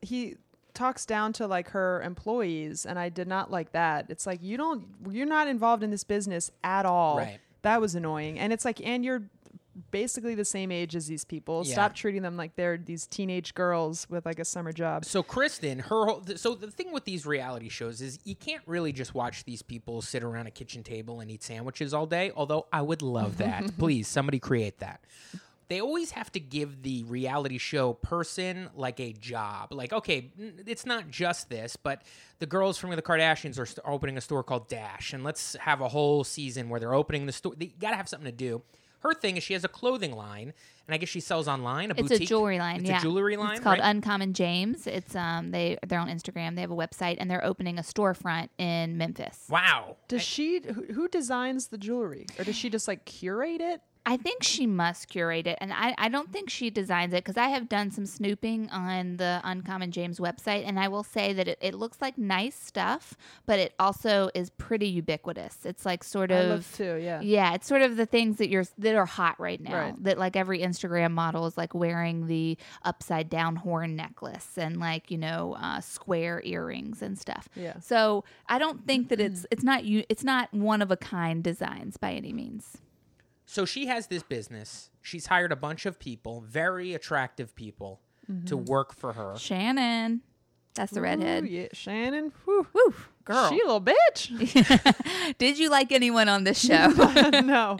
he talks down to like her employees, and I did not like that. It's like you don't, you're not involved in this business at all. Right. That was annoying, and it's like, and you're basically the same age as these people. Yeah. Stop treating them like they're these teenage girls with like a summer job. So Kristin, her whole, th- so the thing with these reality shows is you can't really just watch these people sit around a kitchen table and eat sandwiches all day. Although I would love that. Please, somebody create that. They always have to give the reality show person like a job. Like, okay, it's not just this, but the girls from the Kardashians are, st- are opening a store called Dash, and let's have a whole season where they're opening the store. They got to have something to do. Her thing is she has a clothing line, and I guess she sells online. A It's boutique. a jewelry line. It's yeah, a jewelry line. It's called right? Uncommon James. It's um they they're on Instagram. They have a website and they're opening a storefront in Memphis. wow. Does she? Who, who designs the jewelry, or does she just like curate it? I think she must curate it, and I, I don't think she designs it because I have done some snooping on the Uncommon James website, and I will say that it, it looks like nice stuff, but it also is pretty ubiquitous. It's like sort I of love too. Yeah. Yeah, it's sort of the things that you're that are hot right now. Right. That like every Instagram model is like wearing the upside down horn necklace and like you know uh, square earrings and stuff. Yeah. So I don't think that it's it's not you it's not one of a kind designs by any means. So she has this business. She's hired a bunch of people, very attractive people, to Mm-hmm. work for her. Shannon. That's the Ooh, redhead. yeah, Shannon. Whew. Woo, girl. She a little bitch. Did you like anyone on this show? no.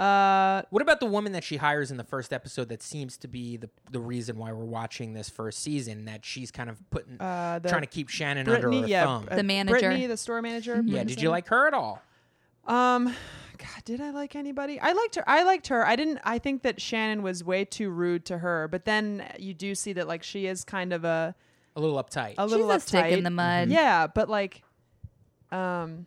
Uh, What about the woman that she hires in the first episode that seems to be the the reason why we're watching this first season? That she's kind of putting uh, trying to keep Shannon Brittany, under her yeah, thumb. uh, The manager. Brittany, the store manager. yeah, did you like her at all? Um, God, did I like anybody? I liked her. I liked her. I didn't. I think that Shannon was way too rude to her. But then you do see that like she is kind of a A little uptight. a She's little a uptight. stick in the mud. Yeah, but like, um,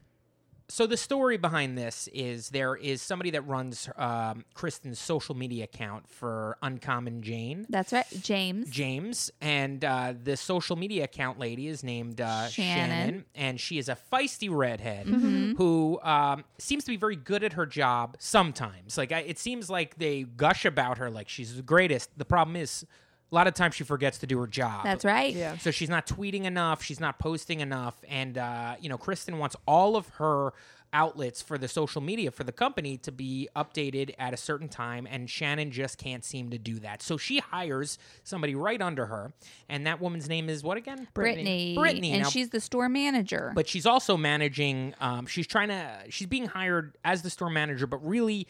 so the story behind this is there is somebody that runs um, Kristin's social media account for Uncommon Jane. That's right, James. James and uh, the social media account lady is named uh, Shannon. Shannon. and she is a feisty redhead Mm-hmm. who um, seems to be very good at her job sometimes. Like I, it seems like they gush about her like she's the greatest. The problem is a lot of times she forgets to do her job. That's right. yeah. So she's not tweeting enough. She's not posting enough. And, uh, you know, Kristin wants all of her outlets for the social media for the company to be updated at a certain time. And Shannon just can't seem to do that. So she hires somebody right under her. And that woman's name is what again? Brittany. Brittany. And Now- she's the store manager. But she's also managing, um, she's trying to, she's being hired as the store manager, but really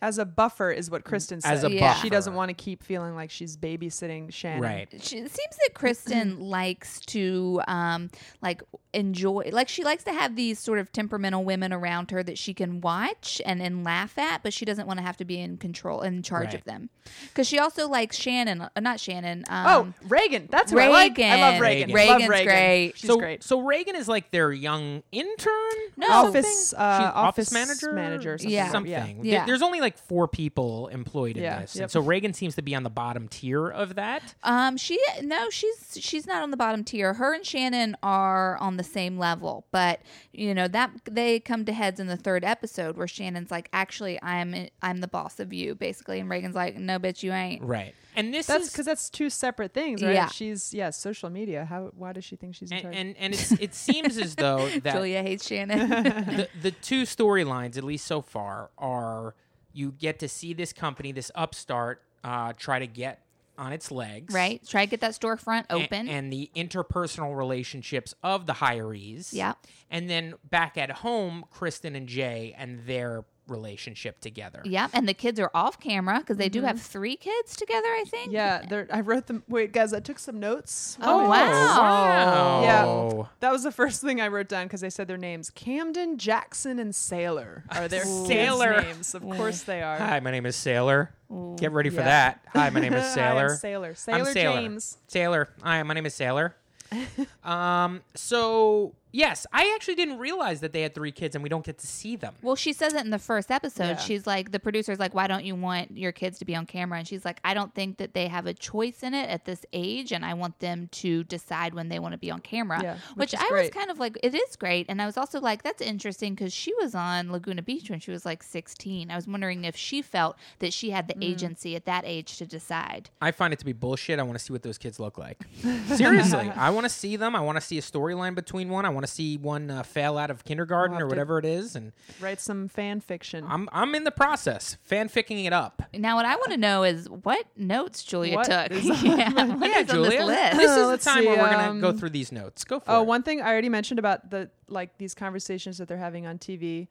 as a buffer is what Kristin said. as a Yeah. buffer. She doesn't want to keep feeling like she's babysitting Shannon. Right. she, it seems that Kristin likes to um like enjoy like she likes to have these sort of temperamental women around her that she can watch and and laugh at but she doesn't want to have to be in control in charge Right. of them because she also likes Shannon uh, not Shannon um, Oh, Reagan. That's who I like. I love Reagan. Reagan. Love Reagan's Reagan. great. She's so, great. So Reagan is like their young intern? No. Office, uh, She's office manager? manager or something. Yeah. something. Yeah. There's only like four people employed in Yeah, this, yep. and so Reagan seems to be on the bottom tier of that. Um, she no, she's she's not on the bottom tier. Her and Shannon are on the same level, but you know that they come to heads in the third episode where Shannon's like, "Actually, I'm I'm the boss of you," basically, and Reagan's like, "No, bitch, you ain't." Right. And this That's is because that's two separate things, right? Yeah. She's yeah, social media. How? Why does she think she's in and charge? and, and it's, it seems as though that Julia hates Shannon. the, the two storylines, at least so far, are you get to see this company, this upstart, uh, try to get on its legs, right? Try to get that storefront open. and the interpersonal relationships of the hirees. Yeah. And then back at home, Kristin and Jay and their relationship together. Yep, and the kids are off camera because they do Mm-hmm. have three kids together. I think. yeah, there, I wrote them. Wait, guys, I took some notes. Oh, One minute. wow. Yeah. That was the first thing I wrote down because they said their names. Camden, Jackson, and Sailor are their Sailor. names. Of course they are. Hi, my name is Sailor. Get ready for Yeah. that. Hi, my name is Hi, Sailor. Sailor. I'm Sailor Sailor. James. Sailor. Hi, my name is Sailor. um. So yes, I actually didn't realize that they had three kids, and we don't get to see them. Well, she says it in the first episode. Yeah. She's like, the producer's like, why don't you want your kids to be on camera? And she's like, I don't think that they have a choice in it at this age, and I want them to decide when they want to be on camera. Yeah, which which is I was kind of like, it is great. And I was also like, that's interesting because she was on Laguna Beach when she was like 16. I was wondering if she felt that she had the Mm. agency at that age to decide. I find it to be bullshit. I want to see what those kids look like. Seriously, I want to see them. I want to see a storyline between one. I want to see one uh, fail out of kindergarten We'll or have to- whatever it is, and Write some fan fiction. I'm I'm in the process, fanficking it up. Now, what I want to know is what notes Julia What took. is on- yeah, what yeah, is on Julia. this list? This is the Let's time where see, we're gonna go um, through these notes. Go for Oh, it. one thing I already mentioned about the like these conversations that they're having on TV.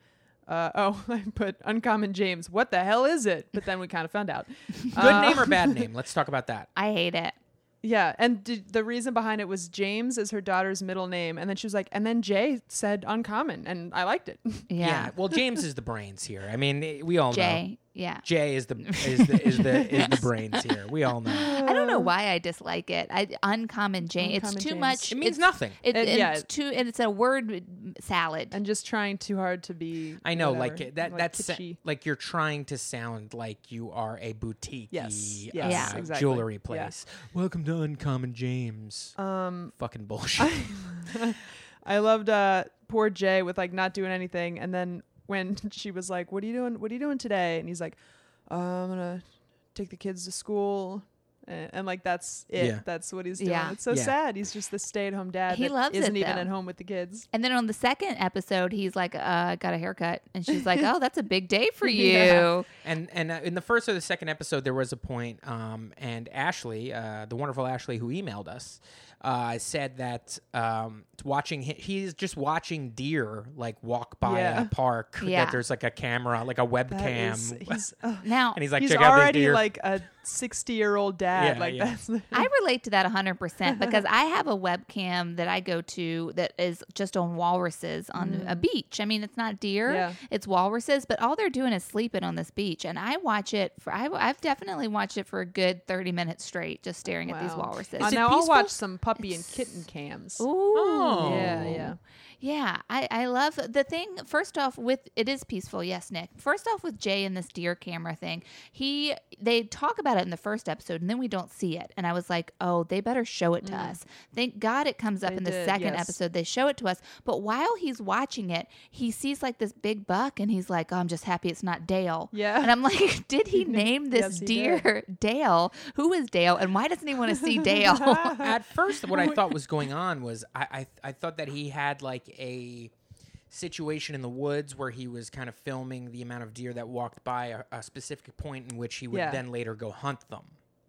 Uh, oh, I put uncommon James. What the hell is it? But then we kind of found out. Good Uh, name or bad name? Let's talk about that. I hate it. Yeah, and d- the reason behind it was James is her daughter's middle name, and then she was like, and then Jay said uncommon, and I liked it. Yeah. Well, James is the brains here. I mean, we all know. Jay. Yeah. Jay is the is the is the is the brains here. We all know. I don't know why I dislike it. I uncommon Jane. It's too James. much. It means it's, nothing. It, It- it's yeah. too. And it's a word salad. and just trying too hard to be. I know, whatever, like that. like that's kitschy. like you're trying to sound like you are a boutique, Yes, uh, yes, Yeah. exactly. jewelry Yeah. place. Welcome to Uncommon James. Um, Fucking bullshit. I loved uh poor Jay with like not doing anything, and then when she was like, "What are you doing? What are you doing today?" and he's like, uh, "I'm gonna take the kids to school." and, and, like that's it. Yeah. That's what he's doing. Yeah. It's so Yeah. sad. He's just the stay-at-home dad. He that loves it, isn't even at home with the kids. And then on the second episode, he's like, uh, "Got a haircut," and she's like, "Oh, that's a big day for you." Yeah. And and uh, in the first or the second episode, there was a point, um, and Ashley, uh, the wonderful Ashley, who emailed us, uh, said that um, watching hi- he's just watching deer like walk by Yeah. in a park. Yeah. That there's like a camera, like a webcam, is- he's oh, Now, and he's like, he's check out these already like a 60-year-old dad. Yeah, like yeah. that's I relate to that 100% because I have a webcam that I go to that is just on walruses on a beach. I mean, it's not deer, Mm. Yeah. it's walruses, but all they're doing is sleeping on this beach. And I watch it for, I, I've definitely watched it for a good 30 minutes straight, just staring at these walruses. Uh, Is it now I'll watch some puppy and kitten cams. Ooh. Oh. Yeah, yeah. Yeah, I, I love the thing. First off, with it is peaceful. Yes, Nick. First off, with Jay and this deer camera thing, he they talk about it in the first episode, and then we don't see it. And I was like, oh, they better show it to mm. us. Thank God it comes up They in the did, second yes. episode. They show it to us, but while he's watching it, he sees like this big buck, and he's like, oh, I'm just happy it's not Dale. Yeah. and I'm like, did he name this Yes, deer Dale? Who is Dale, and why doesn't he want to see Dale? At first, what I thought was going on was I, I I thought that he had like a situation in the woods where he was kind of filming the amount of deer that walked by a, a specific point in which he would Yeah. then later go hunt them.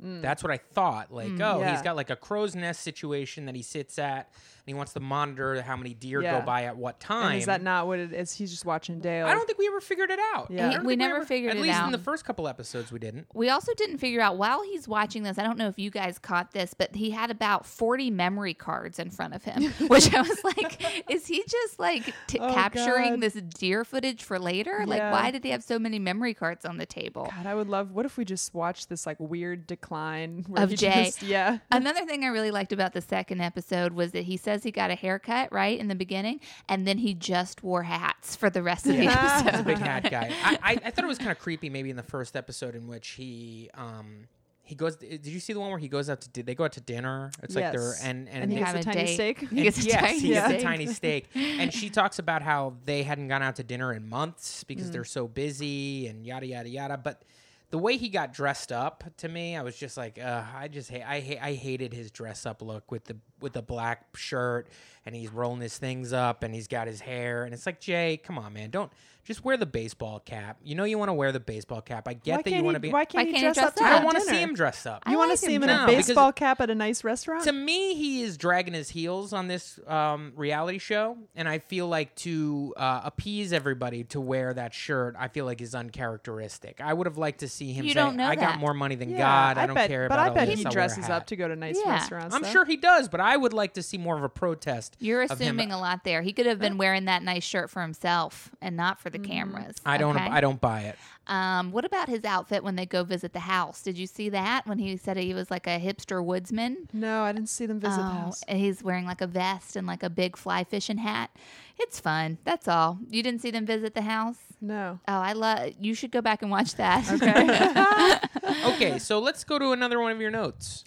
Mm. That's what I thought. Like, mm, oh, he's got like a crow's nest situation that he sits at, and he wants to monitor how many deer Yeah. go by at what time. And is that not what it is? He's just watching Dale. I don't think we ever figured it out. Yeah. I He- don't we think never ever- figured At least in the first couple episodes, we didn't. We also didn't figure out while he's watching this. I don't know if you guys caught this, but he had about 40 memory cards in front of him, which I was like, is he just like t- Oh, capturing God. this deer footage for later? Like, why did he have so many memory cards on the table? God, I would love. What if we just watched this like weird decline where Of he Jay. Just, yeah. Another thing I really liked about the second episode was that he says he got a haircut right in the beginning, and then he just wore hats for the rest of the Yeah. He's a episode. big hat guy. I, I, I thought it was kind of creepy. Maybe in the first episode in which he um he goes. Did you see the one where he goes out to? Did they go out to dinner? It's like they're and and, And he they- gets a a tiny date. steak. He gets a yes, tiny he gets a steak. tiny steak. And she talks about how they hadn't gone out to dinner in months because Mm. they're so busy and yada yada yada. But the way he got dressed up to me, I was just like, uh, I just hate, I hate, I hated his dress up look with the with the black shirt and he's rolling his things up and he's got his hair. And it's like Jay, come on, man, don't just wear the baseball cap. You know you want to wear the baseball cap. I get Why that you can't want he- to be. Why can't Why he can't he dress dress up? to up? I go don't want to dinner? see him dress up. I You want to like see him him in No, a because- baseball cap at a nice restaurant? to me, he is dragging his heels on this um, reality show, and I feel like to uh, appease everybody to wear that shirt, I feel like is uncharacteristic. I would have liked to see him You say, don't know "I got that. more money than Yeah, God. I, don't bet, care but I all bet this. he I'll wear a dresses hat." up to go to nice Yeah. restaurants. I'm though. sure he does, but I would like to see more of a protest. You're of him. assuming a lot there. He could have been wearing that nice shirt for himself and not for the cameras. I don't. okay? I don't buy it. Um, what about his outfit when they go visit the house? Did you see that when he said he was like a hipster woodsman? No, I didn't see them visit the Oh, house. and he's wearing like a vest and like a big fly fishing hat. It's fun. That's all. You didn't see them visit the house? No. Oh, I love. You should go back and watch that. Okay. Okay, so let's go to another one of your notes.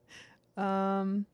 um.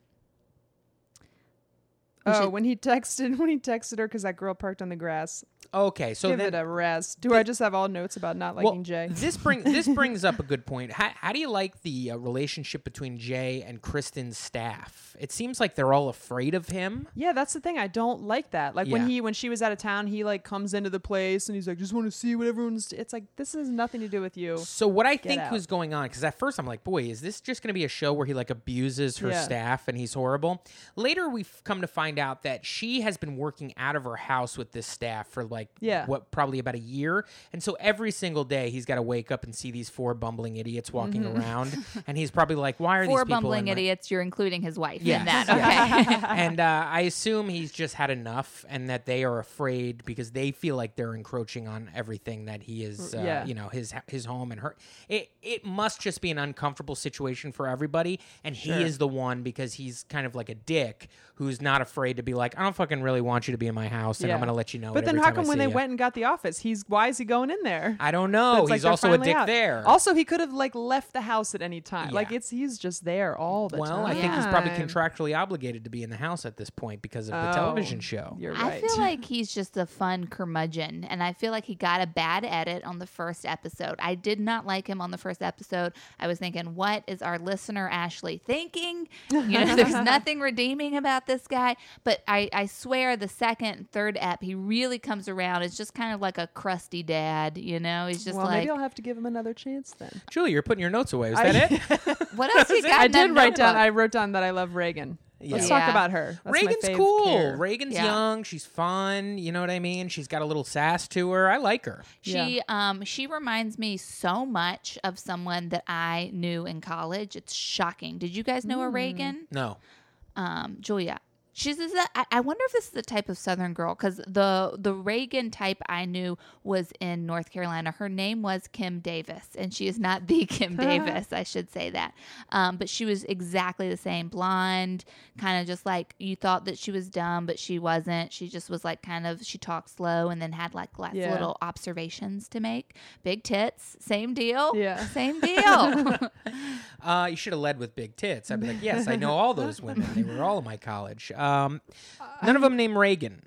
We Oh, should- when he texted when he texted her because that girl parked on the grass. Okay, so Give then it a rest. Do I just have all notes about not liking well, Jay? this bring this brings up a good point. How, how do you like the uh, relationship between Jay and Kristin's staff? It seems like they're all afraid of him. Yeah, that's the thing. I don't like that. Like when he when she was out of town, he like comes into the place and he's like, just want to see what everyone's. It's like this has nothing to do with you. So what I think out. was going on, because at first I'm like, boy, is this just going to be a show where he like abuses her Yeah. staff and he's horrible? Later we've come to find out that she has been working out of her house with this staff for like Yeah. what probably about a year, and so every single day he's got to wake up and see these four bumbling idiots walking around, and he's probably like, why are Four these people bumbling in my- idiots. You're including his wife Yes, in that. Okay. and uh, I assume he's just had enough, and that they are afraid because they feel like they're encroaching on everything that he is, uh, Yeah. you know, his his home and her. It it must just be an uncomfortable situation for everybody, and he is the one because he's kind of like a dick who's not afraid to be like, I don't fucking really want you to be in my house, and I'm gonna let you know. But then every how time I come when they ya. went and got the office. He's why is he going in there? I don't know. It's like He's they're also a finally dick out. there. Also, he could have like left the house at any time. Like it's he's just there all the well, time. Well, I think he's probably contractually obligated to be in the house at this point because of the Oh, television show. You're I feel like he's just a fun curmudgeon, and I feel like he got a bad edit on the first episode. I did not like him on the first episode. I was thinking, what is our listener Ashley thinking? You know, there's nothing redeeming about this guy. But I, I swear, the second, and third ep, he really comes around. It's just kind of like a crusty dad. You know, he's just well, like, maybe I'll have to give him another chance then. Julie, you're putting your notes away. Was I- that it? what else you got? I in that did write down. notebook? I wrote down that I love Reagan. Let's Yeah. talk about her. That's Reagan's cool. character. Reagan's Yeah. young. She's fun. You know what I mean? She's got a little sass to her. I like her. She um she reminds me so much of someone that I knew in college. It's shocking. Did you guys know a Reagan? No. Um, Julia. She's is that I, I wonder if this is the type of Southern girl because the the Reagan type I knew was in North Carolina. Her name was Kim Davis, and she is not the Kim Davis. I should say that. Um, but she was exactly the same, blonde, kind of just like you thought that she was dumb, but she wasn't. She just was like kind of she talked slow and then had like lots of Yeah. little observations to make. Big tits, same deal. Yeah. same deal. Uh, you should have led with big tits. I'd be like, yes, I know all those women. They were all in my college. Um, none of them named Reagan.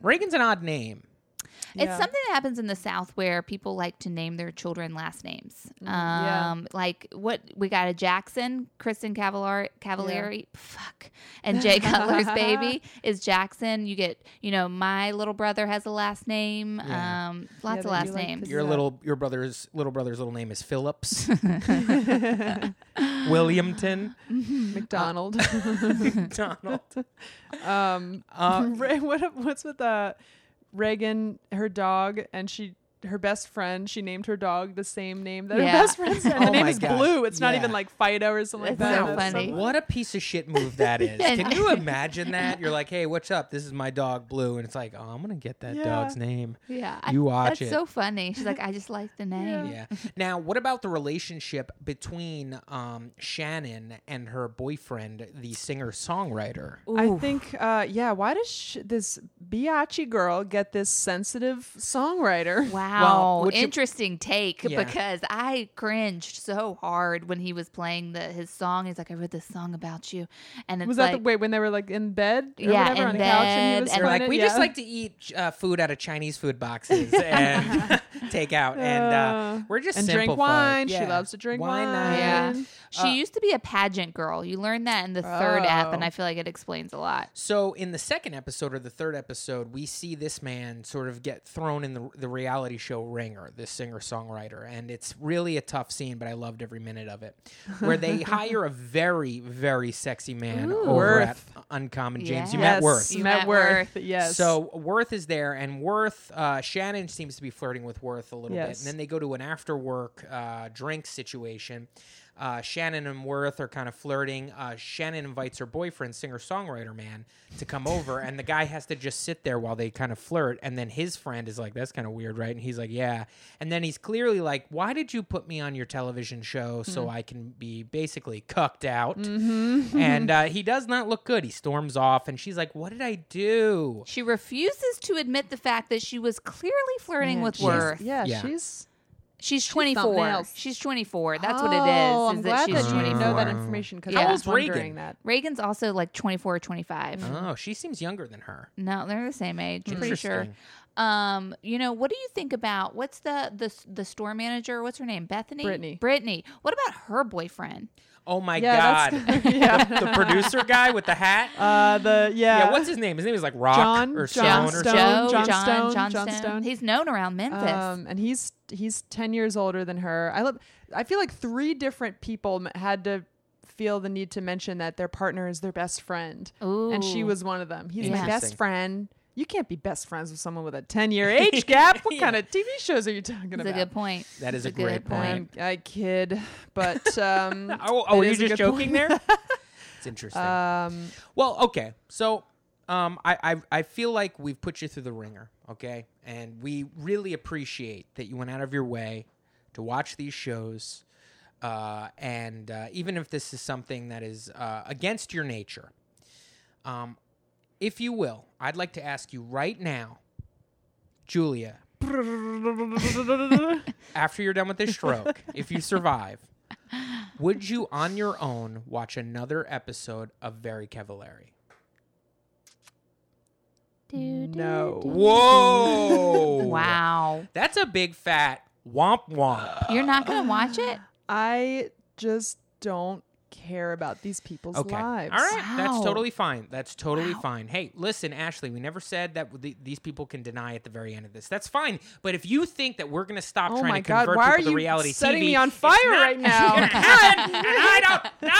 Reagan's an odd name. It's something that happens in the South where people like to name their children last names. Mm, yeah. Um, like what we got a Jackson, Kristin Cavalier, Cavalieri, fuck, and Jay Cutler's baby is Jackson. You get, you know, my little brother has a last name. Yeah. Um, lots that of you last like names. to Your little, your brother's little brother's little name is Phillips. Williamton. McDonald. McDonald. um, Uh, Re- what what's with uh, Reagan? Her dog, and she. Her best friend, she named her dog the same name that Yeah. her best friend said. Oh the name my is God. Blue. It's not Yeah. even like Fido or something It's like that. so That's funny. What a piece of shit move that is. And- Can you imagine that? You're like, hey, what's up? This is my dog Blue. And it's like, oh, I'm going to get that Yeah. dog's name. Yeah, I- You watch that's it. so funny. She's like, I just like the name. Yeah. Now, what about the relationship between um, Shannon and her boyfriend, the singer songwriter? I think, uh, yeah. Why does sh- this biatchy girl get this sensitive songwriter? Wow, you- interesting take Yeah. because I cringed so hard when he was playing the his song. He's like, "I wrote this song about you," and Was that like, the wait when they were like in bed? Or Yeah, whatever, in couch and and- like, it? we yeah. just like to eat uh, food out of Chinese food boxes and take out, and uh, Uh, we're just and drink wine. She loves to drink Wine wine. Yeah. she Uh, used to be a pageant girl. You learned that in the third app, and Oh. I feel like it explains a lot. So in the second episode or the third episode, we see this man sort of get thrown in the, the reality show ringer, this singer songwriter, and it's really a tough scene, but I loved every minute of it. Where they hire a very very sexy man Ooh. over Worth. at Uncommon James. You met Worth. You met, met Worth. Worth. Yes. So Worth is there, and Worth, uh, Shannon seems to be flirting with Worth a little bit, and then they go to an after work uh, drink situation. Uh, Shannon and Worth are kind of flirting. Uh, Shannon invites her boyfriend, singer songwriter man, to come over, and the guy has to just sit there while they kind of flirt. And then his friend is like, "That's kind of weird, right?" And he's like, "Yeah." And then he's clearly like, "Why did you put me on your television show so I can be basically cucked out?" and uh, he does not look good. He storms off, and she's like, "What did I do?" She refuses to admit the fact that she was clearly flirting Man, with Worth. Yeah, Yeah. she's. She's 24. nails. She's 24. That's what it is. Oh, is I'm that glad she's that you know that information because Yeah. I was old's Reagan? wondering that. Reagan's also like 24 or 25. Oh, she seems younger than her. No, they're the same age. I'm pretty sure. Um, you know, what do you think about what's the the the store manager? What's her name? Bethany. Brittany. Brittany. What about her boyfriend? Oh my Yeah, god. yeah. the producer guy with the hat. Uh, the yeah. yeah, what's his name? His name is like Rock John- or John Stone or Stone. Joe, John John, Stone, John, John Stone. Stone. He's known around Memphis. Um, and he's he's ten years older than her. I love. I feel like three different people had to feel the need to mention that their partner is their best friend, and she was one of them. He's my best friend. You can't be best friends with someone with a ten year age gap. What Yeah. kind of TV shows are you talking That's about? That's a good point. That is That's a great good point. Um, I kid, but um, Oh, oh it were you is just joking point. there? It's interesting. um, well, okay. So um, I, I I feel like we've put you through the ringer, okay? And we really appreciate that you went out of your way to watch these shows. Uh, and uh, even if this is something that is uh, against your nature, um, if you will, I'd like to ask you right now Julia, after you're done with this stroke, if you survive, would you on your own watch another episode of Very Cavallari? Do, do, No. Whoa! Wow. That's a big fat womp womp. You're not going to watch it? I just don't care about these people's Okay. lives. All right. That's totally fine. That's totally Wow. fine. Hey, listen, Ashley, we never said that the, these people can deny at the very end of this. That's fine. But if you think that we're going to stop Oh trying my to God, convert why are people to you reality setting TV, me on fire not right now? gonna happen, I don't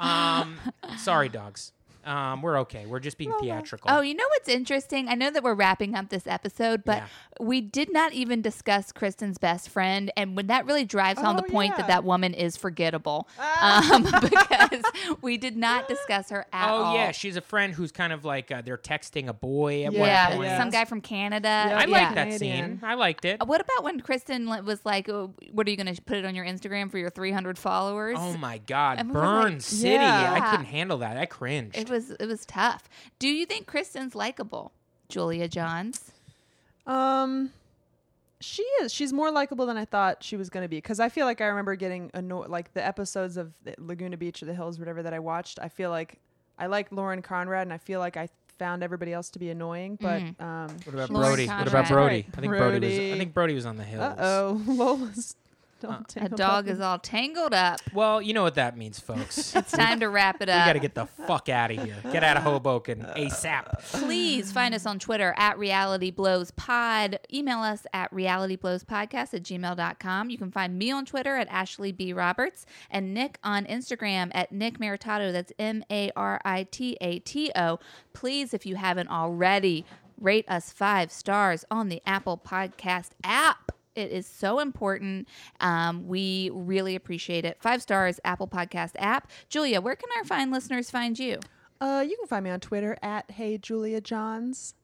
know. Um, sorry, dogs. Um, we're okay. We're just being theatrical. Oh, you know what's interesting? I know that we're wrapping up this episode, but Yeah. we did not even discuss Kristin's best friend, and when that really drives home the Oh, point that yeah. that woman is forgettable, um, because we did not discuss her at all. Oh yeah, she's a friend who's kind of like uh, they're texting a boy at yeah, one point. yeah. some guy from Canada. Yeah. I yeah. like that Canadian. scene. I liked it. What about when Kristen li- was like, oh, "What are you going to put it on your Instagram for your 300 followers?" Oh my God, And we were like, Burn City! Yeah. I couldn't handle that. I cringed. It was it was tough. Do you think Kristin's likable, Julia Johns? Um, she is. She's more likable than I thought she was going to be. Because I feel like I remember getting annoyed, like the episodes of Laguna Beach or The Hills, whatever that I watched. I feel like I like Lauren Conrad, and I feel like I found everybody else to be annoying. But Mm. um, What about Brody? What about Brody? I think Brody. was. I think Brody was on the hills. uh oh, Lola's. Don't Uh, A dog up. is all tangled up. Well, you know what that means, folks. It's time to wrap it up. we got to get the fuck out of here. Get out of Hoboken ASAP. Please find us on Twitter at Reality Blows Pod. Email us at realityblowspodcast at gmail.com. You can find me on Twitter at Ashley B. Roberts and Nick on Instagram at Nick Maritato. That's M A R I T A T O. Please, if you haven't already, rate us five stars on the Apple Podcast app. It is so important. Um, we really appreciate it. Five stars, Apple Podcast app. Julia, where can our fine listeners find you? Uh, you can find me on Twitter at Hey Julia Johns.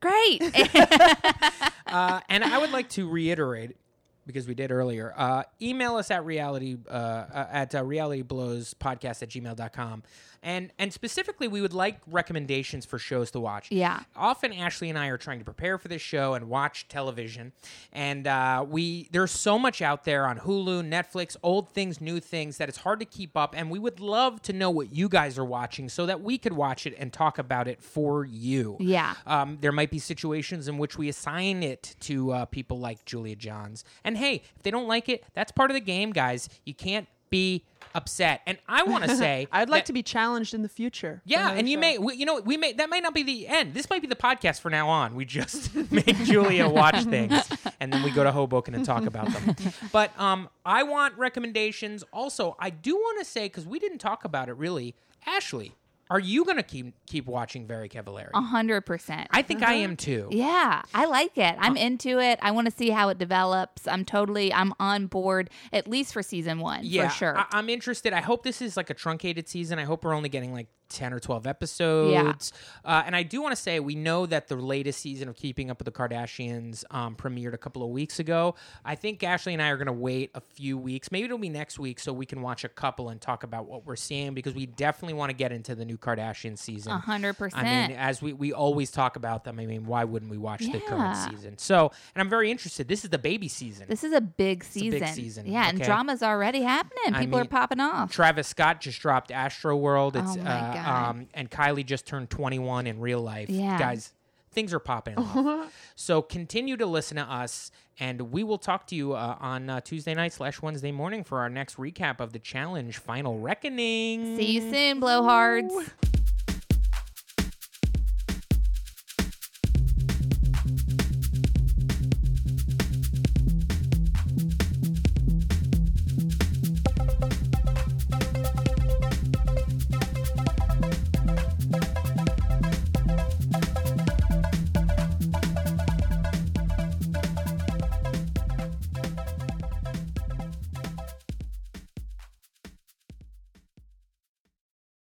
Great. Uh, and I would like to reiterate because we did earlier. Uh, email us at reality uh, uh, at uh, realityblowspodcast at gmail.com. And and specifically, we would like recommendations for shows to watch. Yeah. Often, Ashley and I are trying to prepare for this show and watch television, and uh, we there's so much out there on Hulu, Netflix, old things, new things that it's hard to keep up. And we would love to know what you guys are watching so that we could watch it and talk about it for you. Yeah. Um, there might be situations in which we assign it to uh, people like Julia Johns. And hey, if they don't like it, that's part of the game, guys. You can't be upset. And I want to say, I'd like that- to be challenged in the future. Yeah, and you show. may, we, you know, we may that might not be the end. This might be the podcast for now on. We just make Julia watch things, and then we go to Hoboken and talk about them. But um, I want recommendations. Also, I do want to say because we didn't talk about it really, Ashley. Are you gonna keep keep watching Very Cavallari? A hundred percent. I think I mm-hmm. am too. Yeah, I like it. I'm uh, into it. I want to see how it develops. I'm totally, I'm on board at least for season one Yeah, for sure. I, I'm interested. I hope this is like a truncated season. I hope we're only getting like 10 or 12 episodes. Uh, and I do want to say we know that the latest season of Keeping Up with the Kardashians um, premiered a couple of weeks ago. I think Ashley and I are going to wait a few weeks. Maybe it'll be next week so we can watch a couple and talk about what we're seeing because we definitely want to get into the new Kardashian season. A hundred I mean, as we, we always talk about them, I mean, why wouldn't we watch the current season? So, and I'm very interested. This is the baby season. This is a big a season. big season, Yeah, and okay? drama's already happening. I People are popping off. Travis Scott just dropped Astro World. It's Oh my uh, God. um and Kylie just turned 21 in real life. Yeah. Guys, things are popping off. so continue to listen to us and we will talk to you uh, on uh, Tuesday night slash Wednesday morning for our next recap of the challenge Final Reckoning. See you soon, blowhards.